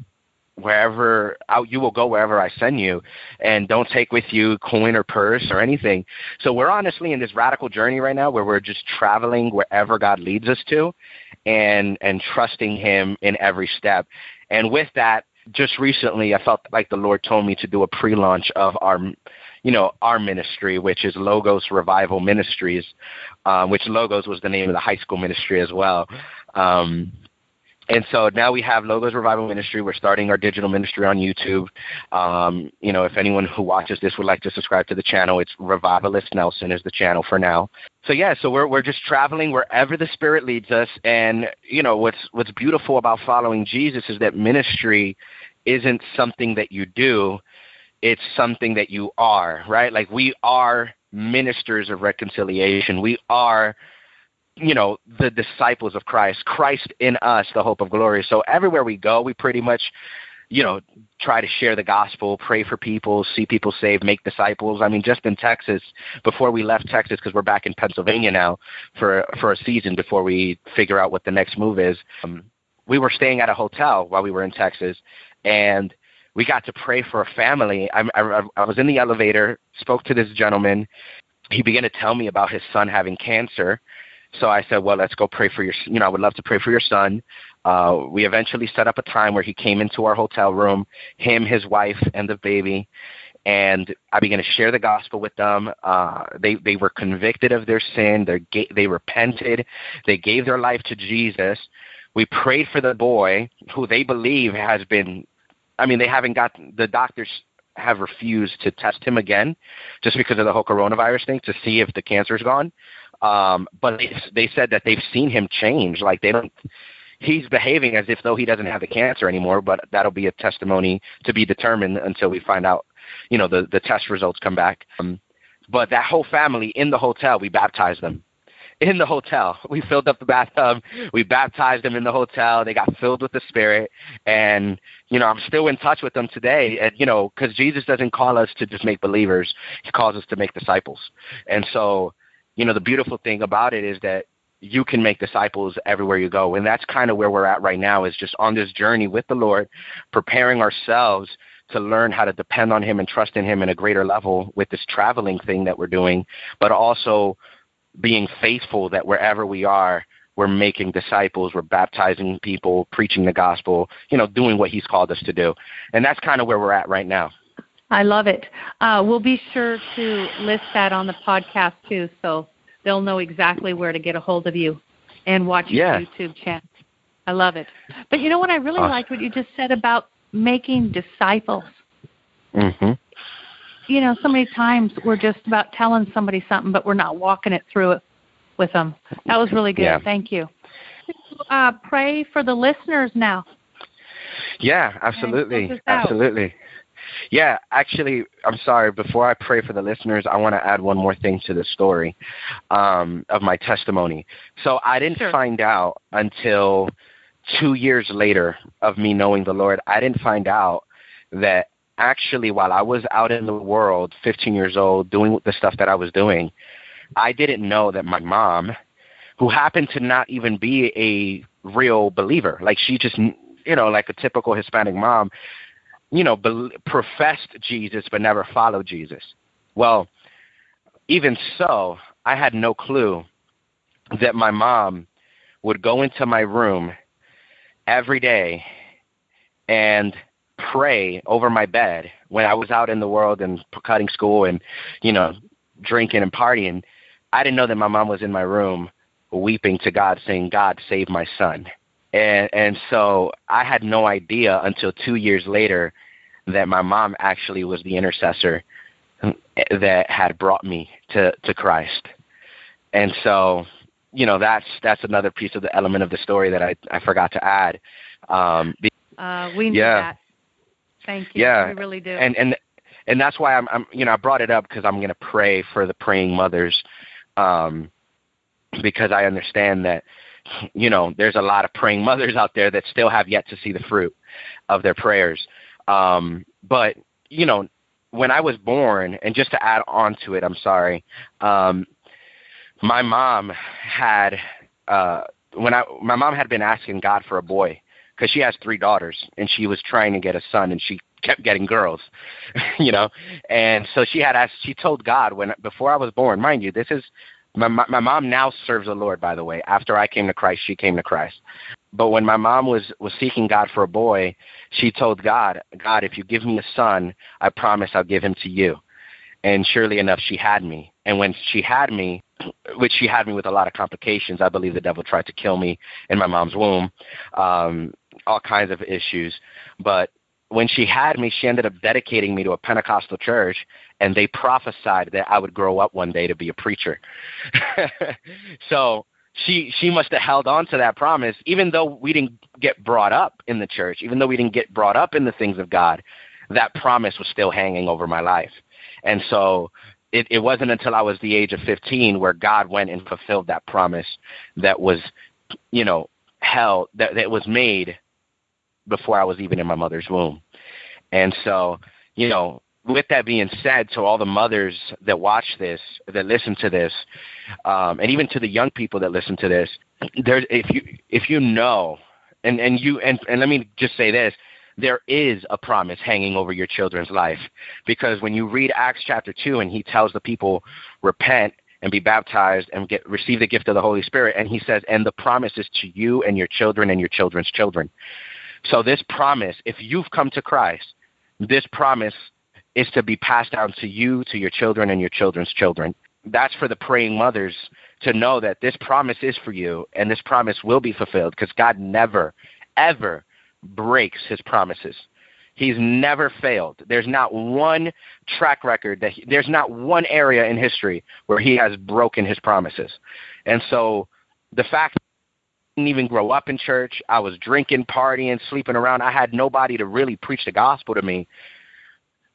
wherever out you will go wherever i send you and don't take with you coin or purse or anything. So we're honestly in this radical journey right now where we're just traveling wherever god leads us to and and trusting him in every step. And with that just recently i felt like the lord told me to do a pre-launch of our you know, our ministry, which is Logos Revival Ministries, um, which Logos was the name of the high school ministry as well. Um, and so now we have Logos Revival Ministry. We're starting our digital ministry on YouTube. Um, you know, if anyone who watches this would like to subscribe to the channel, it's Revivalist Nelson is the channel for now. So yeah, so we're we're just traveling wherever the Spirit leads us. And you know, what's what's beautiful about following Jesus is that ministry isn't something that you do it's something that you are, right? Like we are ministers of reconciliation. We are, you know, the disciples of Christ. Christ in us, the hope of glory. So everywhere we go, we pretty much, you know, try to share the gospel, pray for people, see people saved, make disciples. I mean, just in Texas, before we left Texas, because we're back in Pennsylvania now for for a season before we figure out what the next move is. Um, we were staying at a hotel while we were in Texas, and we got to pray for a family. I, I, I was in the elevator, spoke to this gentleman. He began to tell me about his son having cancer. So I said, well, let's go pray for your, you know, I would love to pray for your son. Uh, we eventually set up a time where he came into our hotel room, him, his wife, and the baby. And I began to share the gospel with them. Uh, they they were convicted of their sin. They they repented. They gave their life to Jesus. We prayed for the boy, who they believe has been I mean, they haven't got the doctors have refused to test him again, just because of the whole coronavirus thing, to see if the cancer's gone. Um, but they they said that they've seen him change. Like they don't. He's behaving as if though he doesn't have the cancer anymore, but that'll be a testimony to be determined until we find out, you know, the the test results come back. Um, But that whole family in the hotel, we baptized them in the hotel. We filled up the bathtub. We baptized them in the hotel. They got filled with the Spirit, and you know I'm still in touch with them today. And you know because Jesus doesn't call us to just make believers; He calls us to make disciples. And so, you know, the beautiful thing about it is that you can make disciples everywhere you go, and that's kind of where we're at right now. Is just on this journey with the Lord, preparing ourselves to learn how to depend on him and trust in him in a greater level with this traveling thing that we're doing, but also being faithful that wherever we are, we're making disciples, we're baptizing people, preaching the gospel, you know, doing what he's called us to do. And that's kind of where we're at right now. I love it. Uh, we'll be sure to list that on the podcast too, so they'll know exactly where to get a hold of you and watch yeah. your YouTube channel. I love it. But you know what? I really awesome. liked what you just said about making disciples. Mhm you know, so many times we're just about telling somebody something, but we're not walking it through it with them. That was really good. Yeah. Thank you. Uh, pray for the listeners now. Yeah, absolutely, absolutely. Yeah, actually, I'm sorry. Before I pray for the listeners, I want to add one more thing to the story um, of my testimony. So I didn't sure. find out until two years later of me knowing the Lord. I didn't find out that actually, while I was out in the world, 15 years old, doing the stuff that I was doing, I didn't know that my mom, who happened to not even be a real believer, like she just, you know, like a typical Hispanic mom, you know, be- professed Jesus but never followed Jesus. Well, even so, I had no clue that my mom would go into my room every day and pray over my bed when I was out in the world and cutting school and, you know, drinking and partying. I didn't know that my mom was in my room weeping to God saying, God, save my son. And and so I had no idea until two years later that my mom actually was the intercessor that had brought me to, to Christ. And so, you know, that's that's another piece of the element of the story that I, I forgot to add. Um, uh, we need yeah. that. Thank you. Yeah, we really do. And and and that's why I'm, I'm you know I brought it up because I'm going to pray for the praying mothers, um, because I understand that you know there's a lot of praying mothers out there that still have yet to see the fruit of their prayers. Um, but you know when I was born, and just to add on to it, I'm sorry, um, my mom had uh, when I my mom had been asking God for a boy because she has three daughters and she was trying to get a son and she kept getting girls, you know. And so she had asked. She told God when before I was born, mind you, this is my my mom now serves the Lord. By the way, after I came to Christ, she came to Christ. But when my mom was was seeking God for a boy, she told God, God, if you give me a son, I promise I'll give him to you. And surely enough, she had me. And when she had me, which she had me with a lot of complications. I believe the devil tried to kill me in my mom's womb, um, all kinds of issues. But when she had me, she ended up dedicating me to a Pentecostal church, and they prophesied that I would grow up one day to be a preacher. so she she must have held on to that promise, even though we didn't get brought up in the church, even though we didn't get brought up in the things of God. That promise was still hanging over my life, and so it, it wasn't until I was the age of 15 where God went and fulfilled that promise that was, you know, held that that was made before I was even in my mother's womb. And so, you know, with that being said, to all the mothers that watch this, that listen to this, um, and even to the young people that listen to this, there, if you if you know, and and you and and let me just say this, there is a promise hanging over your children's life, because when you read Acts chapter two, and he tells the people, repent and be baptized and get receive the gift of the Holy Spirit, and he says, and the promise is to you and your children and your children's children. So this promise, if you've come to Christ, this promise is to be passed down to you, to your children, and your children's children. That's for the praying mothers to know that this promise is for you, and this promise will be fulfilled because God never, ever breaks his promises. He's never failed. There's not one track record that he, there's not one area in history where he has broken his promises. And so the fact didn't even grow up in church. I was drinking, partying, sleeping around. I had nobody to really preach the gospel to me.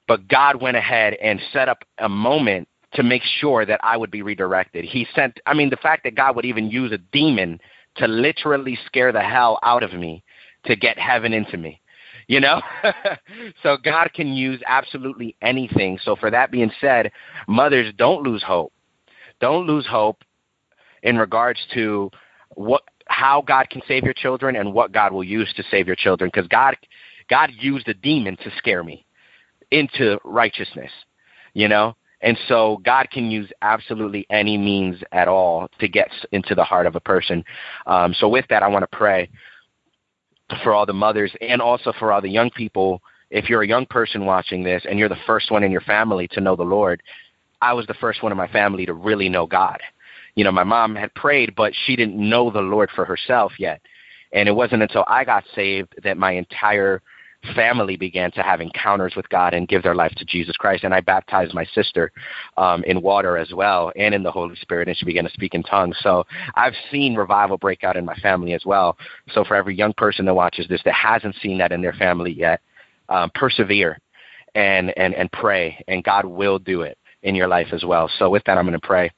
But God went ahead and set up a moment to make sure that I would be redirected. He sent, I mean, the fact that God would even use a demon to literally scare the hell out of me to get heaven into me. You know? so God can use absolutely anything. So, for that being said, mothers, don't lose hope. Don't lose hope in regards to what how God can save your children and what God will use to save your children because God God used a demon to scare me into righteousness, you know? And so God can use absolutely any means at all to get into the heart of a person. Um, so with that, I want to pray for all the mothers and also for all the young people. If you're a young person watching this and you're the first one in your family to know the Lord, I was the first one in my family to really know God. You know, my mom had prayed, but she didn't know the Lord for herself yet. And it wasn't until I got saved that my entire family began to have encounters with God and give their life to Jesus Christ. And I baptized my sister um, in water as well and in the Holy Spirit, and she began to speak in tongues. So I've seen revival break out in my family as well. So for every young person that watches this that hasn't seen that in their family yet, um, persevere and, and, and pray, and God will do it in your life as well. So with that, I'm going to pray.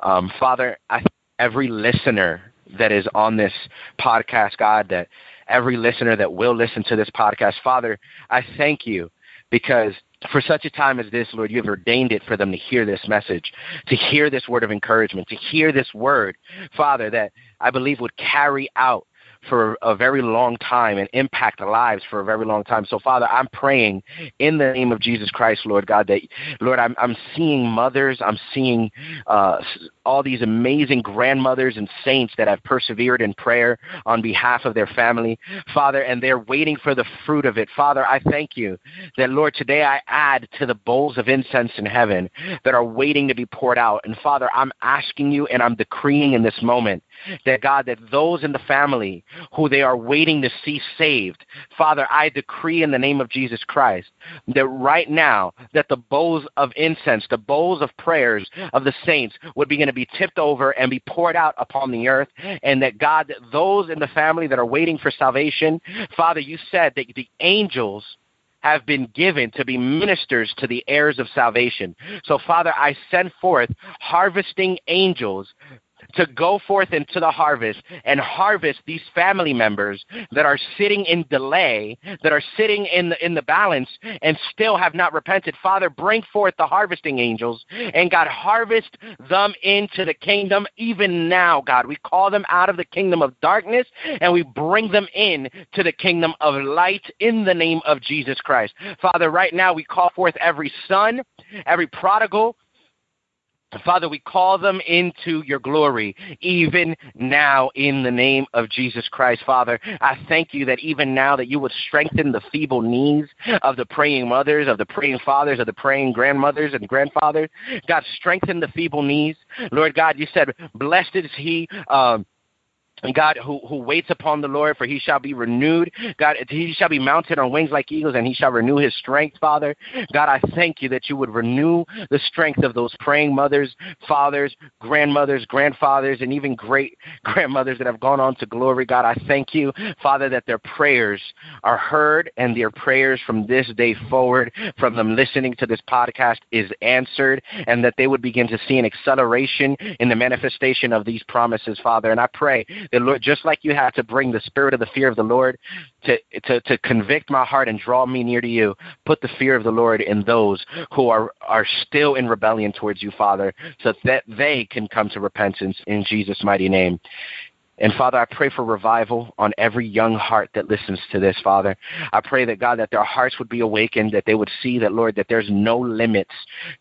Um, Father, I, every listener that is on this podcast, God, that every listener that will listen to this podcast. Father, I thank you because for such a time as this, Lord, you have ordained it for them to hear this message, to hear this word of encouragement, to hear this word, Father, that I believe would carry out for a very long time and impact lives for a very long time. So, Father, I'm praying in the name of Jesus Christ, Lord God, that, Lord, I'm, I'm seeing mothers, I'm seeing uh, all these amazing grandmothers and saints that have persevered in prayer on behalf of their family, Father, and they're waiting for the fruit of it. Father, I thank you that, Lord, today I add to the bowls of incense in heaven that are waiting to be poured out. And Father, I'm asking you and I'm decreeing in this moment that God, that those in the family who they are waiting to see saved, Father, I decree in the name of Jesus Christ that right now that the bowls of incense, the bowls of prayers of the saints would begin to be tipped over and be poured out upon the earth, and that God, those in the family that are waiting for salvation, Father, you said that the angels have been given to be ministers to the heirs of salvation. So, Father, I send forth harvesting angels to go forth into the harvest and harvest these family members that are sitting in delay, that are sitting in the, in the balance and still have not repented. Father, bring forth the harvesting angels and God, harvest them into the kingdom even now, God. We call them out of the kingdom of darkness and we bring them in to the kingdom of light in the name of Jesus Christ. Father, right now we call forth every son, every prodigal, Father, we call them into your glory, even now in the name of Jesus Christ. Father, I thank you that even now that you would strengthen the feeble knees of the praying mothers, of the praying fathers, of the praying grandmothers and grandfathers. God, strengthen the feeble knees. Lord God, you said, blessed is he. Um, and God, who, who waits upon the Lord, for he shall be renewed. God, he shall be mounted on wings like eagles, and he shall renew his strength, Father. God, I thank you that you would renew the strength of those praying mothers, fathers, grandmothers, grandfathers, and even great grandmothers that have gone on to glory. God, I thank you, Father, that their prayers are heard and their prayers from this day forward, from them listening to this podcast, is answered, and that they would begin to see an acceleration in the manifestation of these promises, Father. And I pray that Lord, just like you had to bring the spirit of the fear of the Lord to, to, to convict my heart and draw me near to you, put the fear of the Lord in those who are, are still in rebellion towards you, Father, so that they can come to repentance in Jesus' mighty name. And Father, I pray for revival on every young heart that listens to this, Father. I pray that God, that their hearts would be awakened, that they would see that, Lord, that there's no limits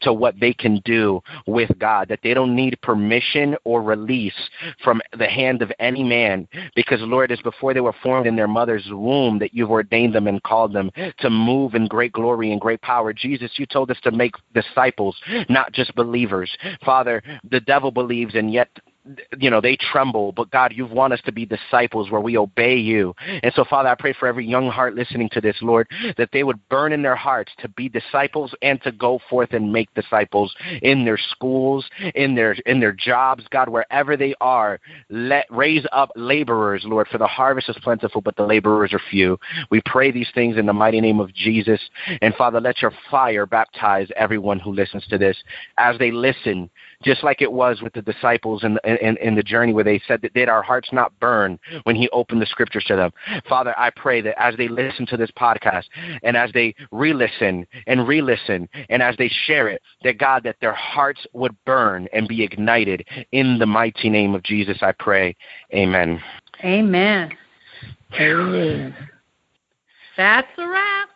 to what they can do with God, that they don't need permission or release from the hand of any man, because, Lord, it's before they were formed in their mother's womb that you've ordained them and called them to move in great glory and great power. Jesus, you told us to make disciples, not just believers. Father, the devil believes, and yet you know they tremble but god you've want us to be disciples where we obey you. And so father i pray for every young heart listening to this lord that they would burn in their hearts to be disciples and to go forth and make disciples in their schools in their in their jobs god wherever they are. Let raise up laborers lord for the harvest is plentiful but the laborers are few. We pray these things in the mighty name of jesus. And father let your fire baptize everyone who listens to this. As they listen just like it was with the disciples in, in, in the journey where they said that did our hearts not burn when he opened the scriptures to them. Father, I pray that as they listen to this podcast and as they re-listen and re-listen and as they share it, that God, that their hearts would burn and be ignited in the mighty name of Jesus, I pray. Amen. Amen. Amen. That's a wrap.